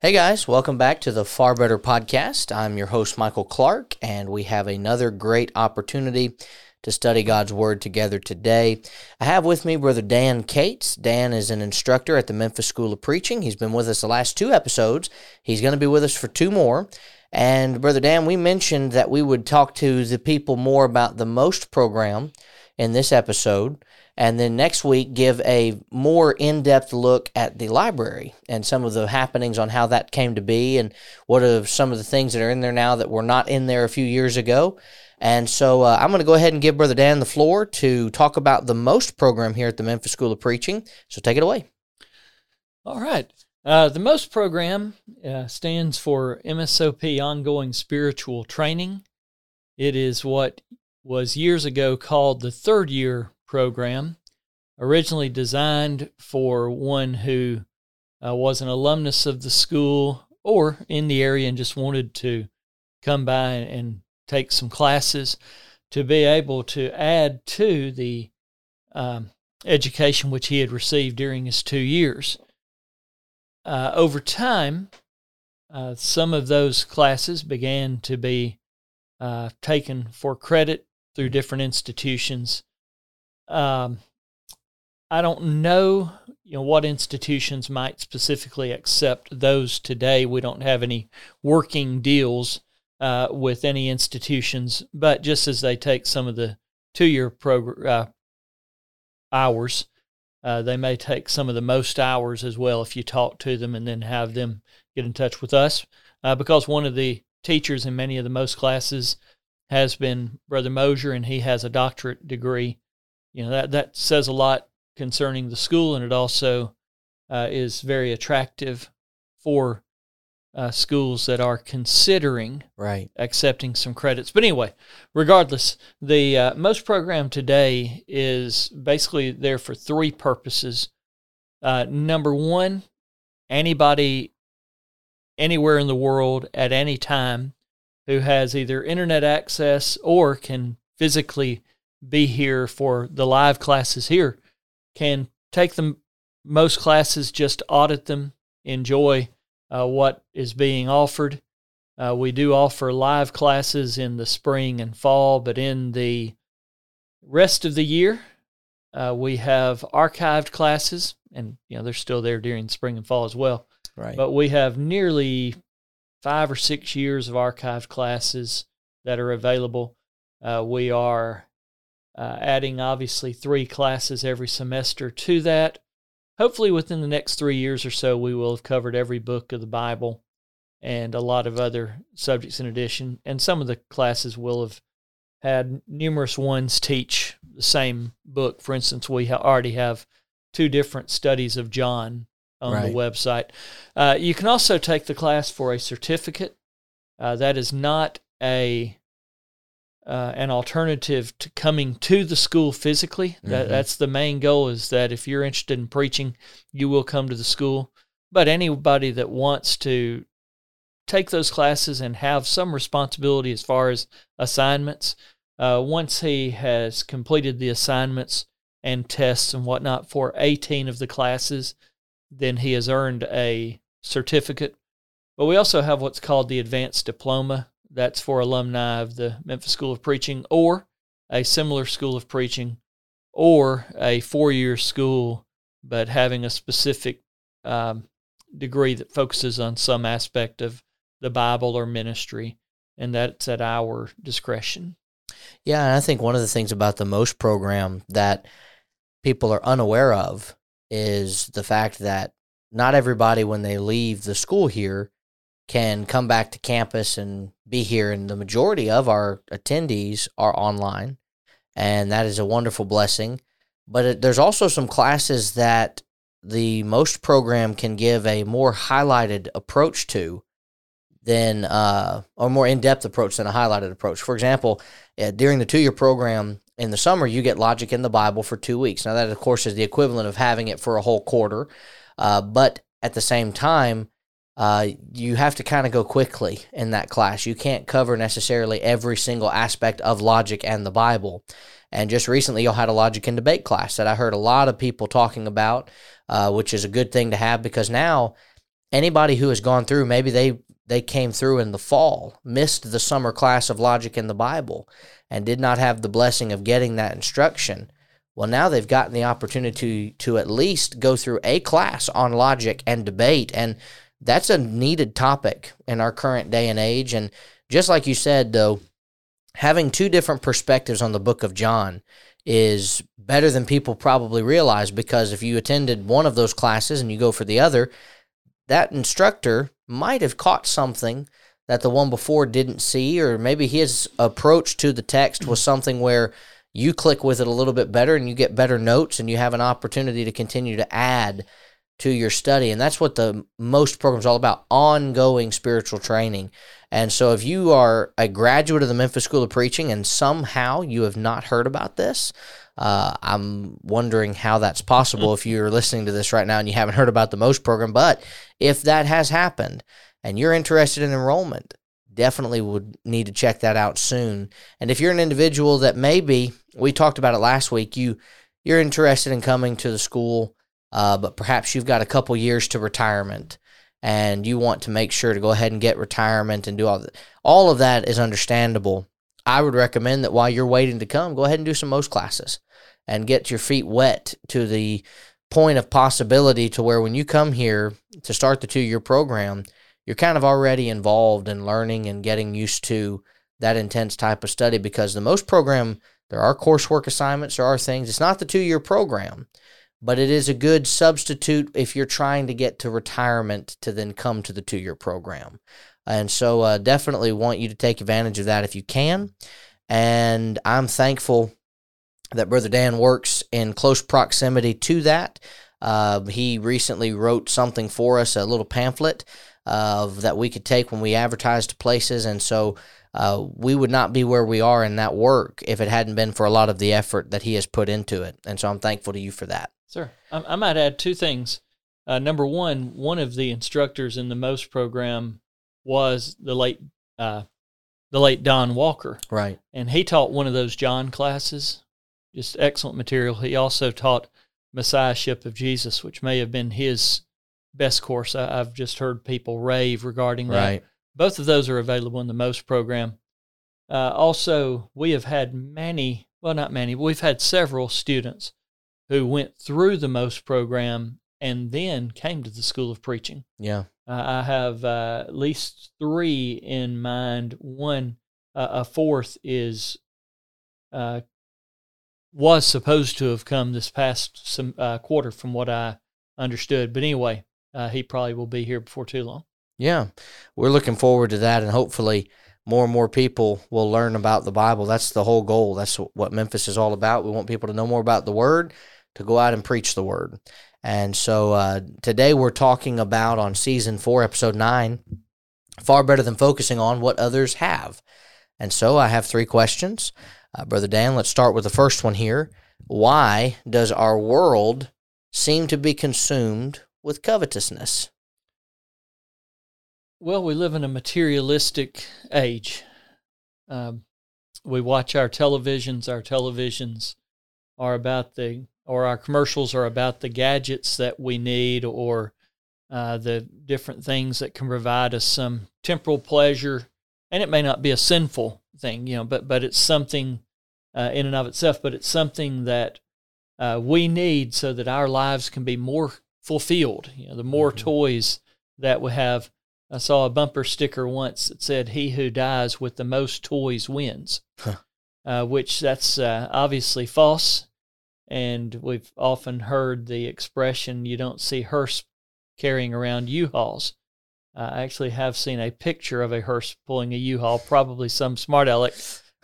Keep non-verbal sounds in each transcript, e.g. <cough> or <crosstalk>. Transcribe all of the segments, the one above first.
Hey guys, welcome back to the Far Better Podcast. I'm your host, Michael Clark, and we have another great opportunity to study God's Word together today. I have with me Brother Dan Cates. Dan is an instructor at the Memphis School of Preaching. He's been with us the last two episodes. He's going to be with us for two more. And Brother Dan, we mentioned that we would talk to the people more about the MOST program in this episode and then next week give a more in-depth look at the library and some of the happenings on how that came to be and what are some of the things that are in there now that were not in there a few years ago. And so uh, i'm going to go ahead and give brother dan the floor to talk about the most program here at the memphis school of preaching. So take it away. All right. Uh, the most program uh, stands for msop ongoing spiritual training. It is what was years ago called the third year program, originally designed for one who uh, was an alumnus of the school or in the area and just wanted to come by and take some classes to be able to add to the um, education which he had received during his two years. Uh, over time, uh, some of those classes began to be uh, taken for credit through different institutions um, I don't know, you know, what institutions might specifically accept those today. We don't have any working deals uh, with any institutions, but just as they take some of the two-year program uh, hours, uh, they may take some of the most hours as well if you talk to them and then have them get in touch with us. Uh, because one of the teachers in many of the most classes has been Brother Mosier, and he has a doctorate degree you know that that says a lot concerning the school, and it also uh, is very attractive for uh, schools that are considering right accepting some credits. But anyway, regardless, the uh, most program today is basically there for three purposes. Uh, number one, anybody anywhere in the world at any time who has either internet access or can physically be here for the live classes here can take them most classes just audit them enjoy uh, what is being offered. Uh, we do offer live classes in the spring and fall but in the rest of the year uh, we have archived classes and you know they're still there during spring and fall as well. Right. But we have nearly five or six years of archived classes that are available uh, we are uh, adding obviously three classes every semester to that. Hopefully, within the next three years or so, we will have covered every book of the Bible and a lot of other subjects in addition. And some of the classes will have had numerous ones teach the same book. For instance, we already have two different studies of John on right. the website. Uh, you can also take the class for a certificate. Uh, that is not a uh, an alternative to coming to the school physically. That, mm-hmm. That's the main goal. Is that if you're interested in preaching, you will come to the school. But anybody that wants to take those classes and have some responsibility as far as assignments, uh, once he has completed the assignments and tests and whatnot for 18 of the classes, then he has earned a certificate. But we also have what's called the advanced diploma that's for alumni of the Memphis School of Preaching or a similar school of preaching or a four year school, but having a specific um, degree that focuses on some aspect of the Bible or ministry, and that's at our discretion. Yeah, and I think one of the things about the MOST program that people are unaware of is the fact that not everybody, when they leave the school here, can come back to campus and be here. And the majority of our attendees are online, and that is a wonderful blessing. But it, there's also some classes that the most program can give a more highlighted approach to than uh, or more in-depth approach than a highlighted approach. For example, uh, during the two-year program in the summer, you get logic in the Bible for two weeks. Now that, of course, is the equivalent of having it for a whole quarter, uh, but at the same time, uh, you have to kind of go quickly in that class. You can't cover necessarily every single aspect of logic and the Bible. And just recently, you had a logic and debate class that I heard a lot of people talking about, uh, which is a good thing to have because now anybody who has gone through, maybe they they came through in the fall, missed the summer class of logic in the Bible, and did not have the blessing of getting that instruction. Well, now they've gotten the opportunity to, to at least go through a class on logic and debate. And that's a needed topic in our current day and age. And just like you said, though, having two different perspectives on the book of John is better than people probably realize because if you attended one of those classes and you go for the other, that instructor might have caught something that the one before didn't see, or maybe his approach to the text was something where you click with it a little bit better and you get better notes and you have an opportunity to continue to add to your study. And that's what the most programs all about ongoing spiritual training. And so if you are a graduate of the Memphis School of Preaching and somehow you have not heard about this, uh, I'm wondering how that's possible if you're listening to this right now and you haven't heard about the most program. But if that has happened and you're interested in enrollment, definitely would need to check that out soon. And if you're an individual that maybe we talked about it last week, you you're interested in coming to the school, uh, but perhaps you've got a couple years to retirement and you want to make sure to go ahead and get retirement and do all that. All of that is understandable. I would recommend that while you're waiting to come, go ahead and do some most classes and get your feet wet to the point of possibility to where when you come here to start the two year program, you're kind of already involved in learning and getting used to that intense type of study because the most program, there are coursework assignments, there are things. It's not the two year program, but it is a good substitute if you're trying to get to retirement to then come to the two year program. And so, uh, definitely want you to take advantage of that if you can. And I'm thankful that Brother Dan works in close proximity to that. Uh, he recently wrote something for us, a little pamphlet uh, that we could take when we advertised to places. And so uh, we would not be where we are in that work if it hadn't been for a lot of the effort that he has put into it. And so I'm thankful to you for that. Sir, I, I might add two things. Uh, number one, one of the instructors in the MOST program was the late uh, the late Don Walker. Right. And he taught one of those John classes just excellent material. He also taught Messiahship of Jesus, which may have been his best course. I, have just heard people rave regarding that. Right. Both of those are available in the MOST program. Uh, also, we have had many, well, not many, we've had several students who went through the MOST program and then came to the School of Preaching. Yeah. Uh, I have uh, at least three in mind. One, uh, a fourth is uh, was supposed to have come this past some uh, quarter, from what I understood. But anyway, uh, he probably will be here before too long. Yeah, we're looking forward to that, and hopefully, more and more people will learn about the Bible. That's the whole goal. That's what Memphis is all about. We want people to know more about the Word, to go out and preach the Word. And so uh, today we're talking about on season four, episode nine, far better than focusing on what others have. And so I have three questions. Uh, Brother Dan, let's start with the first one here. Why does our world seem to be consumed with covetousness? Well, we live in a materialistic age. Um, we watch our televisions. Our televisions are about the, or our commercials are about the gadgets that we need or uh, the different things that can provide us some temporal pleasure. And it may not be a sinful thing, you know, but but it's something uh, in and of itself, but it's something that uh, we need so that our lives can be more fulfilled. You know, the more mm-hmm. toys that we have. I saw a bumper sticker once that said, "He who dies with the most toys wins," huh. uh, which that's uh, obviously false. And we've often heard the expression, "You don't see hearse carrying around U-Hauls." I actually have seen a picture of a hearse pulling a U-Haul, probably some smart aleck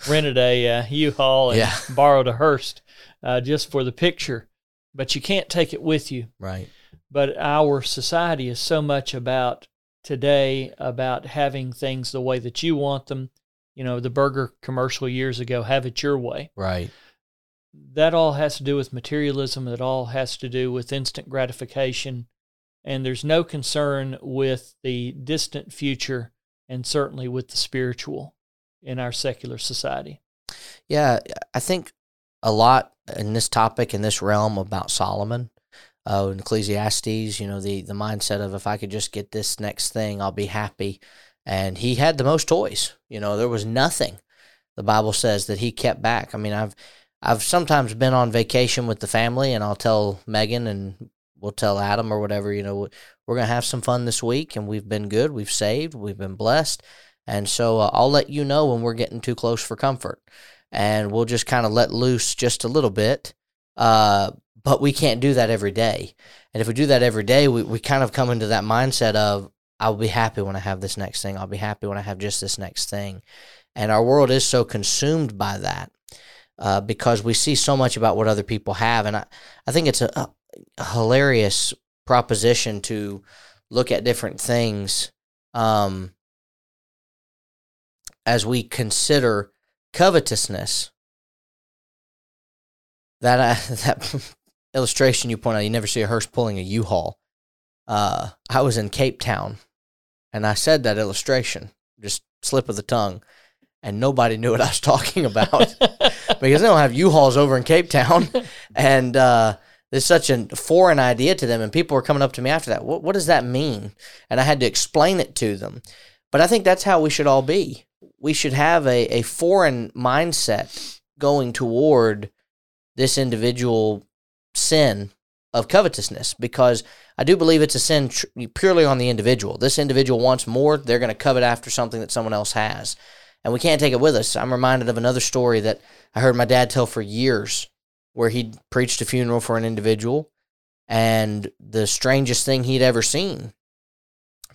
rented a uh, U-Haul and yeah. <laughs> borrowed a hearse uh, just for the picture, but you can't take it with you. Right. But our society is so much about today about having things the way that you want them. You know, the burger commercial years ago, have it your way. Right. That all has to do with materialism. That all has to do with instant gratification. And there's no concern with the distant future and certainly with the spiritual in our secular society. Yeah, I think a lot in this topic in this realm about Solomon. uh, in Ecclesiastes, you know, the, the mindset of if I could just get this next thing, I'll be happy. And he had the most toys. You know, there was nothing. The Bible says that he kept back. I mean, I've I've sometimes been on vacation with the family, and I'll tell Megan and we'll tell Adam or whatever. You know, we're gonna have some fun this week, and we've been good. We've saved. We've been blessed, and so uh, I'll let you know when we're getting too close for comfort, and we'll just kind of let loose just a little bit. Uh, but we can't do that every day. And if we do that every day, we, we kind of come into that mindset of, I'll be happy when I have this next thing. I'll be happy when I have just this next thing. And our world is so consumed by that uh, because we see so much about what other people have. And I, I think it's a, a hilarious proposition to look at different things um, as we consider covetousness. That uh, <laughs> that illustration you point out, you never see a hearse pulling a U-Haul. Uh, I was in Cape Town, and I said that illustration, just slip of the tongue, and nobody knew what I was talking about <laughs> because they don't have U-Hauls over in Cape Town, <laughs> and uh, it's such a foreign idea to them. And people were coming up to me after that. What, what does that mean? And I had to explain it to them. But I think that's how we should all be. We should have a, a foreign mindset going toward this individual sin of covetousness because I do believe it's a sin tr- purely on the individual. This individual wants more, they're going to covet after something that someone else has. And we can't take it with us. I'm reminded of another story that I heard my dad tell for years where he preached a funeral for an individual and the strangest thing he'd ever seen.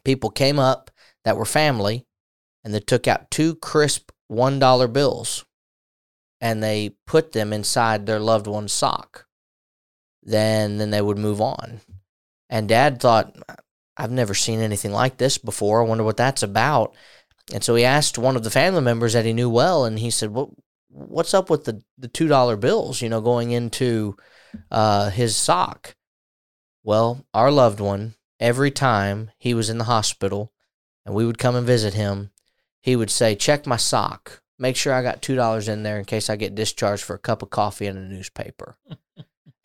People came up that were family and they took out two crisp $1 bills and they put them inside their loved one's sock then then they would move on. And dad thought, I've never seen anything like this before. I wonder what that's about. And so he asked one of the family members that he knew well, and he said, "What what's up with the the two dollar bills? You know, going into uh, his sock." Well, our loved one, every time he was in the hospital, and we would come and visit him, he would say, "Check my sock. Make sure I got two dollars in there in case I get discharged for a cup of coffee and a newspaper." <laughs>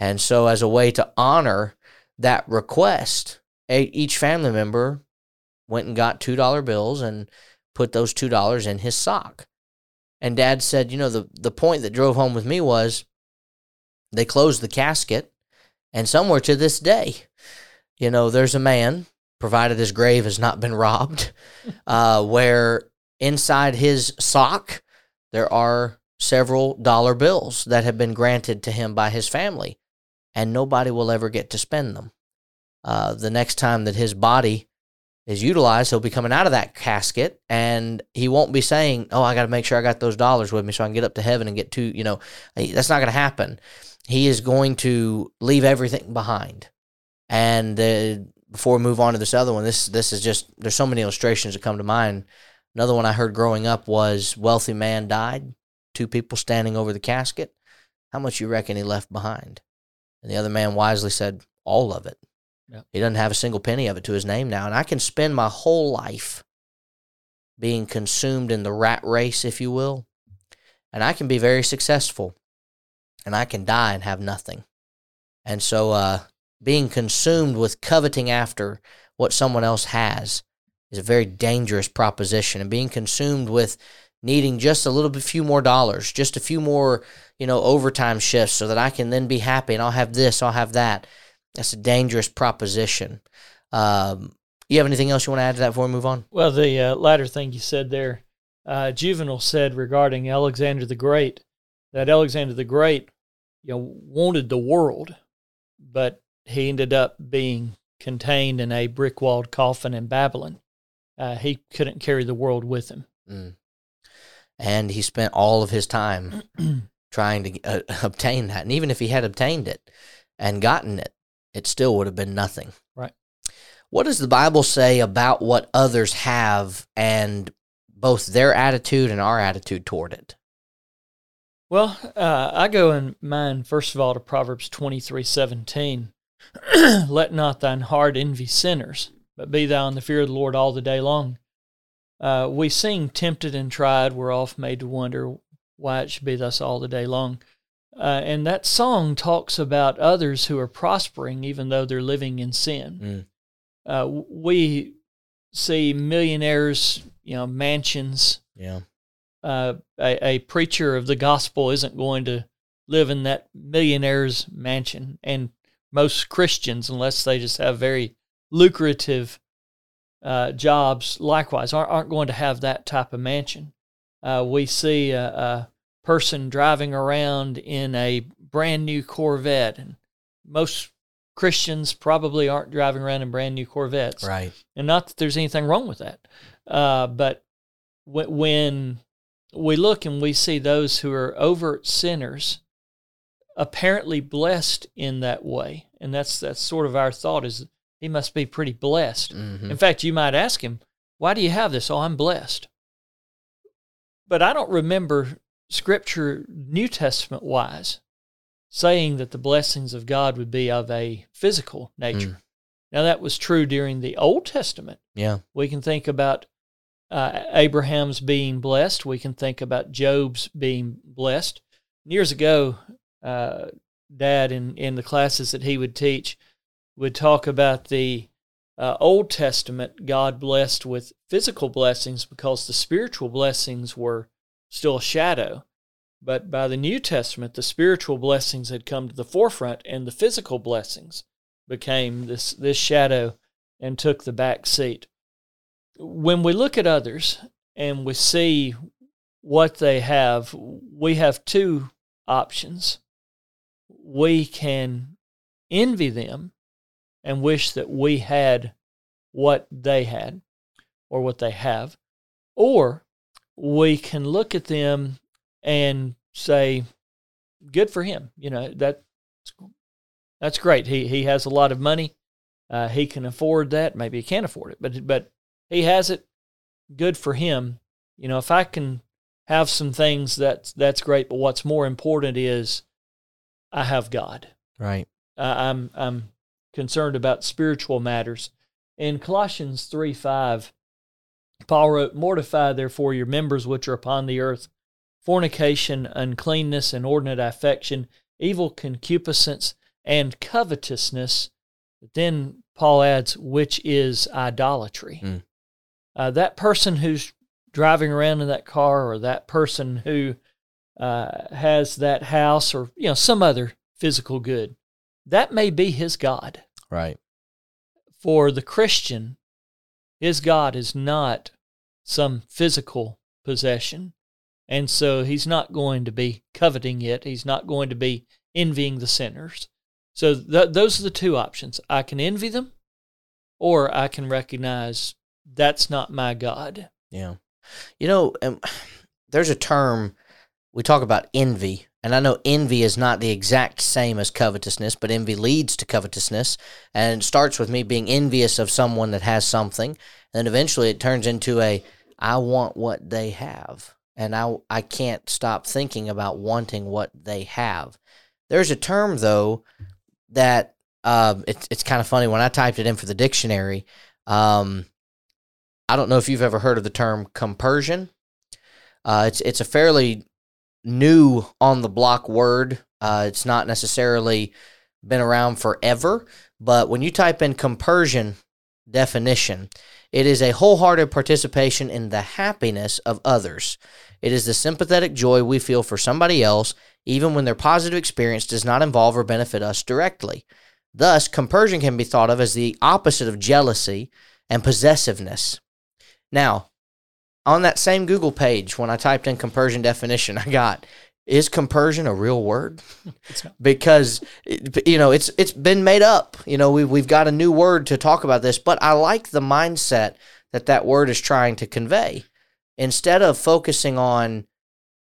And so, as a way to honor that request, each family member went and got $2 bills and put those $2 in his sock. And dad said, you know, the, the point that drove home with me was they closed the casket, and somewhere to this day, you know, there's a man, provided his grave has not been robbed, <laughs> uh, where inside his sock there are several dollar bills that have been granted to him by his family and nobody will ever get to spend them. Uh, the next time that his body is utilized, he'll be coming out of that casket and he won't be saying, Oh, I got to make sure I got those dollars with me so I can get up to heaven and get to, you know, that's not going to happen. He is going to leave everything behind. And before we move on to this other one, this this is just there's so many illustrations that come to mind. Another one I heard growing up was wealthy man died, two people standing over the casket. How much you reckon he left behind? And the other man wisely said, All of it. Yep. He doesn't have a single penny of it to his name now. And I can spend my whole life being consumed in the rat race, if you will. And I can be very successful. And I can die and have nothing. And so, uh, being consumed with coveting after what someone else has is a very dangerous proposition. And being consumed with needing just a little bit few more dollars, just a few more, you know, overtime shifts so that I can then be happy and I'll have this, I'll have that. That's a dangerous proposition. Um, you have anything else you want to add to that before we move on? Well, the uh, latter thing you said there, uh, Juvenal said regarding Alexander the Great, that Alexander the Great, you know, wanted the world, but he ended up being contained in a brick walled coffin in Babylon. Uh, he couldn't carry the world with him. Mm and he spent all of his time <clears throat> trying to uh, <laughs> obtain that. And even if he had obtained it and gotten it, it still would have been nothing. Right. What does the Bible say about what others have and both their attitude and our attitude toward it? Well, uh, I go in mind first of all to Proverbs twenty three seventeen. <clears throat> Let not thine heart envy sinners, but be thou in the fear of the Lord all the day long. Uh, we sing tempted and tried, we're oft made to wonder why it should be thus all the day long. Uh, and that song talks about others who are prospering even though they're living in sin. Mm. Uh, we see millionaires, you know, mansions. Yeah. Uh, a, a preacher of the gospel isn't going to live in that millionaire's mansion. And most Christians, unless they just have very lucrative uh, jobs, likewise, aren't, aren't going to have that type of mansion. Uh, we see a, a person driving around in a brand new Corvette, and most Christians probably aren't driving around in brand new Corvettes. Right. And not that there's anything wrong with that. Uh, but w- when we look and we see those who are overt sinners apparently blessed in that way, and that's that's sort of our thought is he must be pretty blessed. Mhm. In fact, you might ask him, "Why do you have this?" "Oh, I'm blessed." But I don't remember scripture New Testament wise saying that the blessings of God would be of a physical nature. Now that was true during the Old Testament. Yeah. We can think about uh, Abraham's being blessed. We can think about Job's being blessed. Years ago, uh, Dad, in, in the classes that he would teach, would talk about the uh, Old Testament God blessed with physical blessings because the spiritual blessings were still a shadow. But by the New Testament, the spiritual blessings had come to the forefront, and the physical blessings became this this shadow and took the back seat. When we look at others and we see what they have, we have two options. We can envy them and wish that we had what they had or what they have, or we can look at them and say, "Good for him." You know that that's great. He he has a lot of money. Uh, he can afford that. Maybe he can't afford it, but but he has it. Good for him. You know, if I can have some things, that's that's great. But what's more important is I have God. Right. Uh, I'm I'm concerned about spiritual matters. In Colossians three five, Paul wrote, "Mortify therefore your members which are upon the earth, fornication, uncleanness, inordinate affection, evil concupiscence, and covetousness." But then Paul adds, "which is idolatry." Mm. Uh, that person who's driving around in that car, or that person who uh, has that house, or you know some other physical good, that may be his God. Right. For the Christian, his God is not some physical possession. And so he's not going to be coveting it. He's not going to be envying the sinners. So th- those are the two options. I can envy them, or I can recognize that's not my God. Yeah. You know, um, <sighs> there's a term we talk about envy, and I know envy is not the exact same as covetousness, but envy leads to covetousness, and it starts with me being envious of someone that has something, and then eventually it turns into a I want what they have, and I I can't stop thinking about wanting what they have. There's a term though that um, it's it's kind of funny when I typed it in for the dictionary. Um, I don't know if you've ever heard of the term compersion. Uh, it's it's a fairly new on the block word. Uh, it's not necessarily been around forever, but when you type in compersion definition, it is a wholehearted participation in the happiness of others. It is the sympathetic joy we feel for somebody else, even when their positive experience does not involve or benefit us directly. Thus, compersion can be thought of as the opposite of jealousy and possessiveness. Now, on that same Google page, when I typed in compersion definition, <laughs> I got is compersion a real word? <laughs> Because you know it's it's been made up. You know we we've got a new word to talk about this, but I like the mindset that that word is trying to convey. Instead of focusing on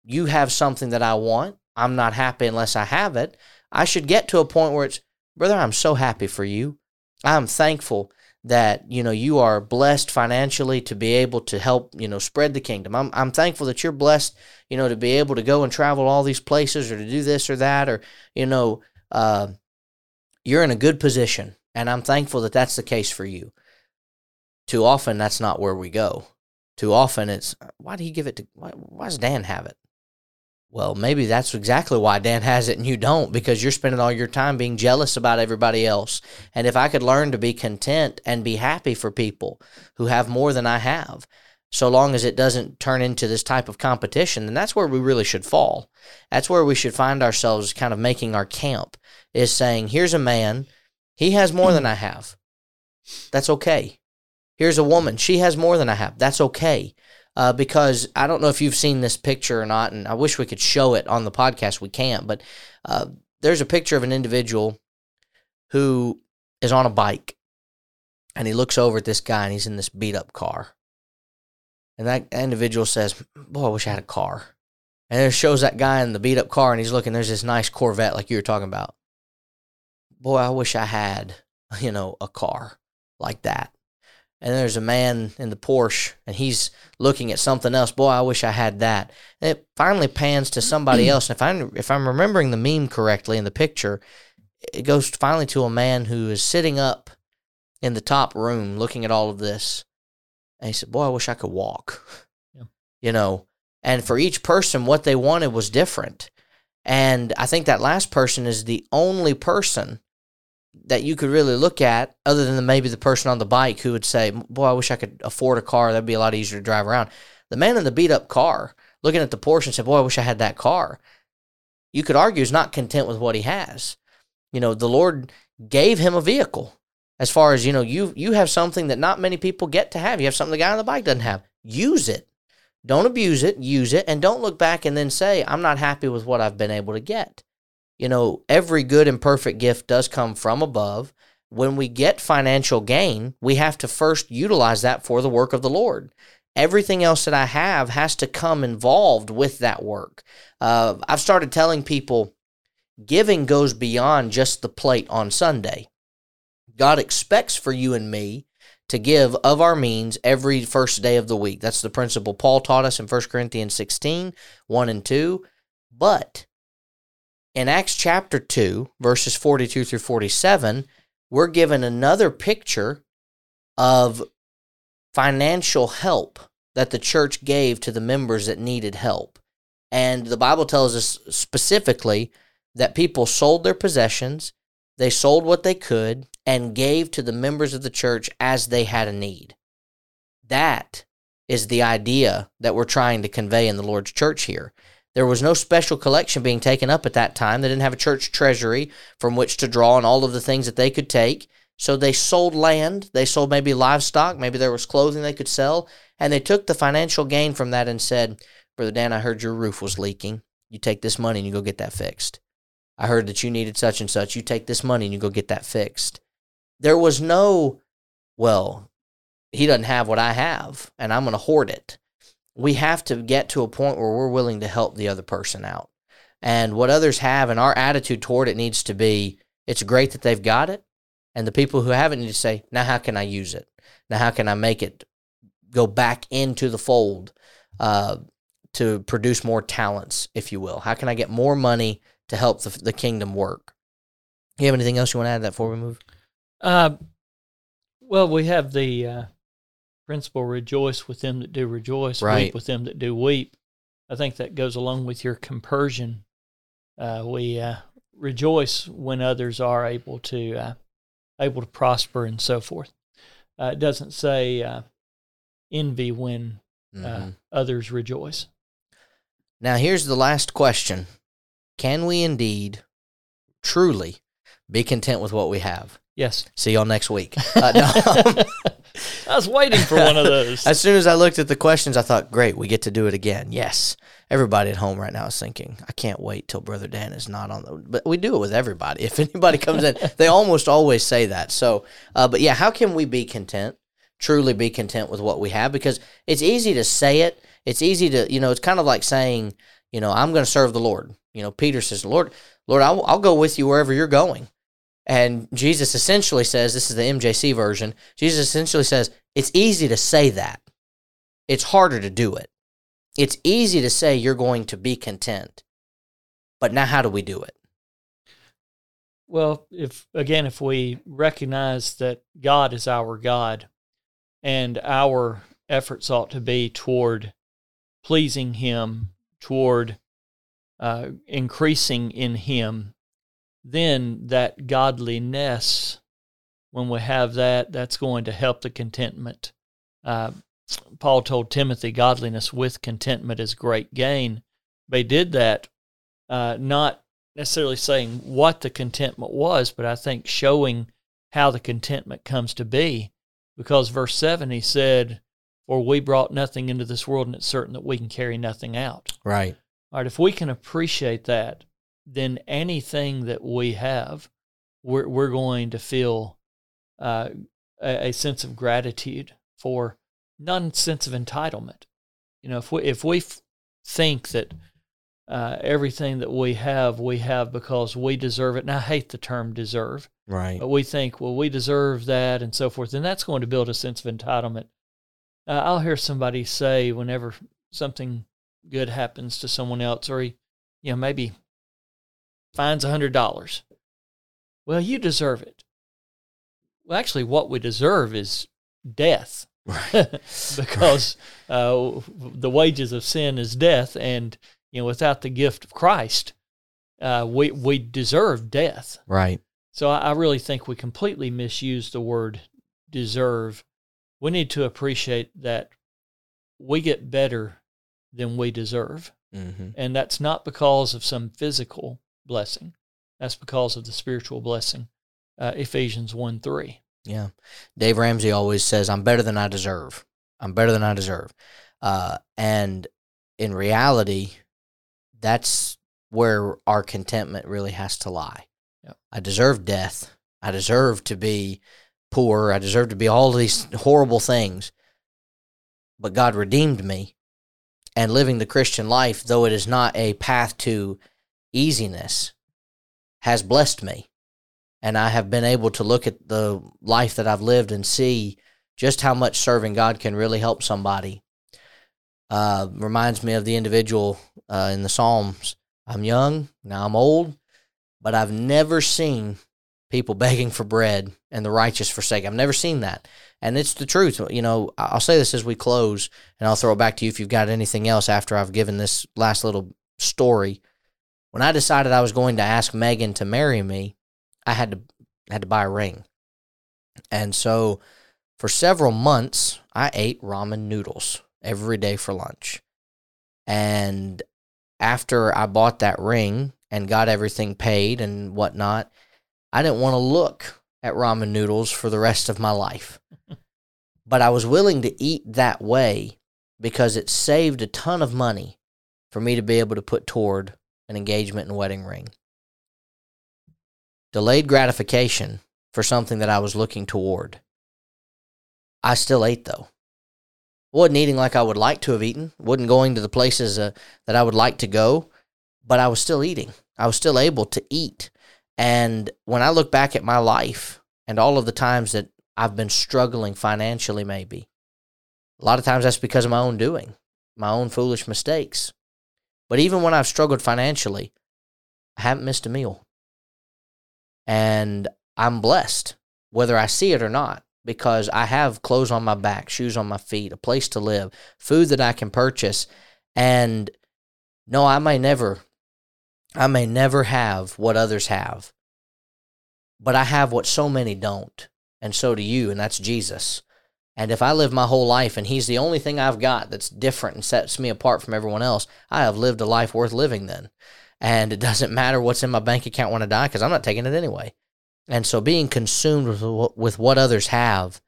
you have something that I want, I'm not happy unless I have it. I should get to a point where it's brother, I'm so happy for you. I'm thankful that you know you are blessed financially to be able to help you know spread the kingdom. I'm I'm thankful that you're blessed you know to be able to go and travel all these places or to do this or that or you know uh, you're in a good position and I'm thankful that that's the case for you. Too often that's not where we go. Too often it's why do he give it to why, why does Dan have it? Well, maybe that's exactly why Dan has it and you don't, because you're spending all your time being jealous about everybody else. And if I could learn to be content and be happy for people who have more than I have, so long as it doesn't turn into this type of competition, then that's where we really should fall. That's where we should find ourselves kind of making our camp, is saying, here's a man, he has more than I have. That's okay. Here's a woman, she has more than I have. That's okay uh, because I don't know if you've seen this picture or not, and I wish we could show it on the podcast. We can't, but uh, there's a picture of an individual who is on a bike, and he looks over at this guy, and he's in this beat up car, and that individual says, "Boy, I wish I had a car." And it shows that guy in the beat up car, and he's looking. There's this nice Corvette, like you were talking about. Boy, I wish I had, you know, a car like that and there's a man in the Porsche and he's looking at something else. Boy, I wish I had that. And it finally pans to somebody <clears throat> else. And if I'm if I'm remembering the meme correctly in the picture, it goes finally to a man who is sitting up in the top room looking at all of this. And he said, Boy, I wish I could walk. Yeah. You know, and for each person, what they wanted was different. And I think that last person is the only person that you could really look at, other than maybe the person on the bike who would say, "Boy, I wish I could afford a car. That'd be a lot easier to drive around." The man in the beat up car, looking at the Porsche, and said, "Boy, I wish I had that car." You could argue is not content with what he has. You know, the Lord gave him a vehicle. As far as you know, you you have something that not many people get to have. You have something the guy on the bike doesn't have. Use it. Don't abuse it. Use it, and don't look back and then say, "I'm not happy with what I've been able to get." You know, every good and perfect gift does come from above. When we get financial gain, we have to first utilize that for the work of the Lord. Everything else that I have has to come involved with that work. Uh, I've started telling people giving goes beyond just the plate on Sunday. God expects for you and me to give of our means every first day of the week. That's the principle Paul taught us in 1 Corinthians 16 1 and 2. But in Acts chapter 2, verses 42 through 47, we're given another picture of financial help that the church gave to the members that needed help. And the Bible tells us specifically that people sold their possessions, they sold what they could, and gave to the members of the church as they had a need. That is the idea that we're trying to convey in the Lord's church here. There was no special collection being taken up at that time. They didn't have a church treasury from which to draw on all of the things that they could take. So they sold land, they sold maybe livestock, maybe there was clothing they could sell, and they took the financial gain from that and said, Brother Dan, I heard your roof was leaking. You take this money and you go get that fixed. I heard that you needed such and such. You take this money and you go get that fixed. There was no, well, he doesn't have what I have, and I'm going to hoard it we have to get to a point where we're willing to help the other person out. And what others have and our attitude toward it needs to be it's great that they've got it. And the people who haven't need to say, now how can I use it? Now how can I make it go back into the fold uh, to produce more talents, if you will? How can I get more money to help the, the kingdom work? You have anything else you want to add that before we move? Uh, well, we have the uh, principle rejoice with them that do rejoice, right. weep with them that do weep. I think that goes along with your compersion. Uh, we uh, rejoice when others are able to uh, able to prosper and so forth. Uh, it doesn't say uh, envy when uh, mm-hmm. others rejoice. Now, here's the last question: Can we indeed, truly, be content with what we have? Yes. See y'all next week. <laughs> no. I was waiting for one of those. <laughs> as soon as I looked at the questions, I thought, great, we get to do it again. Yes. Everybody at home right now is thinking, I can't wait till Brother Dan is not on the. But we do it with everybody. If anybody comes in, <laughs> they almost always say that. So, uh, but yeah, how can we be content? Truly be content with what we have? Because it's easy to say it. It's easy to, you know, it's kind of like saying, you know, I'm going to serve the Lord. You know, Peter says, Lord, Lord, I'll, I'll go with you wherever you're going. And Jesus essentially says, this is the MJC version, Jesus essentially says, it's easy to say that. It's harder to do it. It's easy to say you're going to be content. But now, how do we do it? Well, if again, if we recognize that God is our God and our efforts ought to be toward pleasing Him, toward uh, increasing in Him, then that godliness, when we have that, that's going to help the contentment. Uh, Paul told Timothy, godliness with contentment is great gain. They did that, uh, not necessarily saying what the contentment was, but I think showing how the contentment comes to be. Because verse 7, he said, For we brought nothing into this world, and it's certain that we can carry nothing out. Right. All right, if we can appreciate that, then anything that we have, we're, we're going to feel uh, a, a sense of gratitude for, non sense of entitlement. You know, if we if we f- think that uh, everything that we have, we have because we deserve it. And I hate the term deserve. Right. But we think, well, we deserve that and so forth. And that's going to build a sense of entitlement. Uh, I'll hear somebody say whenever something good happens to someone else, or he, you know, maybe finds a hundred dollars. Well, you deserve it. Well, actually, what we deserve is death, Right. <laughs> because uh, the wages of sin is death, and you know, without the gift of Christ, uh, we we deserve death. right. So I, I really think we completely misuse the word deserve. We need to appreciate that we get better than we deserve. Mm-hmm. And that's not because of some physical blessing. That's because of the spiritual blessing. Uh, Ephesians 1 3. Yeah. Dave Ramsey always says, I'm better than I deserve. I'm better than I deserve. Uh, and in reality, that's where our contentment really has to lie. Yep. I deserve death. I deserve to be poor. I deserve to be all these horrible things. But God redeemed me. And living the Christian life, though it is not a path to easiness, has blessed me and I have been able to look at the life that I've lived and see just how much serving God can really help somebody. Uh, reminds me of the individual uh, in the Psalms. I'm young, now I'm old, but I've never seen people <laughs> begging for bread and the righteous forsake. I've never seen that. And it's the truth. You know, I'll say this as we close, and I'll throw it back to you if you've got anything else after I've given this last little story. When I decided I was going to ask Megan to marry me, I had to had to buy a ring. And so for several months I ate ramen noodles every day for lunch. And after I bought that ring and got everything paid and whatnot, I didn't want to look at ramen noodles for the rest of my life. <laughs> but I was willing to eat that way because it saved a ton of money for me to be able to put toward an engagement and wedding ring delayed gratification for something that I was looking toward. I still ate though. Wasn't eating like I would like to have eaten. Wasn't going to the places uh, that I would like to go, but I was still eating. I was still able to eat. And when I look back at my life and all of the times that I've been struggling financially, maybe a lot of times that's because of my own doing, my own foolish mistakes. But even when I've struggled financially, I haven't missed a meal and I'm blessed, whether I see it or not, because I have clothes on my back, shoes on my feet, a place to live, food that I can purchase. And no, I may never, I may never have what others have, but I have what so many don't. And so do you, and that's Jesus. And if I live my whole life and he's the only thing I've got that's different and sets me apart from everyone else, I have lived a life worth living then and it <laughs> doesn't matter what's in my bank account when I die because I'm not taking it anyway. And so being consumed with, with what others have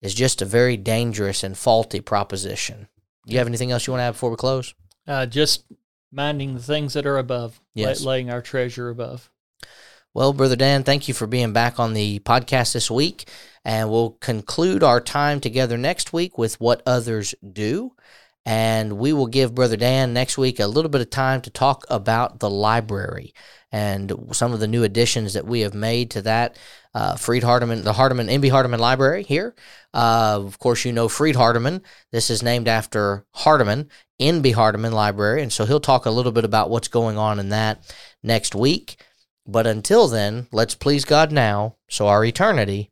is just a very dangerous and faulty proposition. Do you have anything else you want to add before we close? Uh, just minding the things that are above, Yes. laying our treasure above. Well, Brother Dan, thank you for being back on the podcast this week. And we'll conclude our time together next week with what others do. And we will give Brother Dan next week a little bit of time to talk about the library and some of the new additions that we have made to that. Uh, Freed Hardeman, the Hardeman, NB Hardeman Library here. Uh, of course, you know Freed Hardeman. This is named after Hardeman, NB Hardeman Library. And so he'll talk a little bit about what's going on in that next week. But until then, let's please God now so our eternity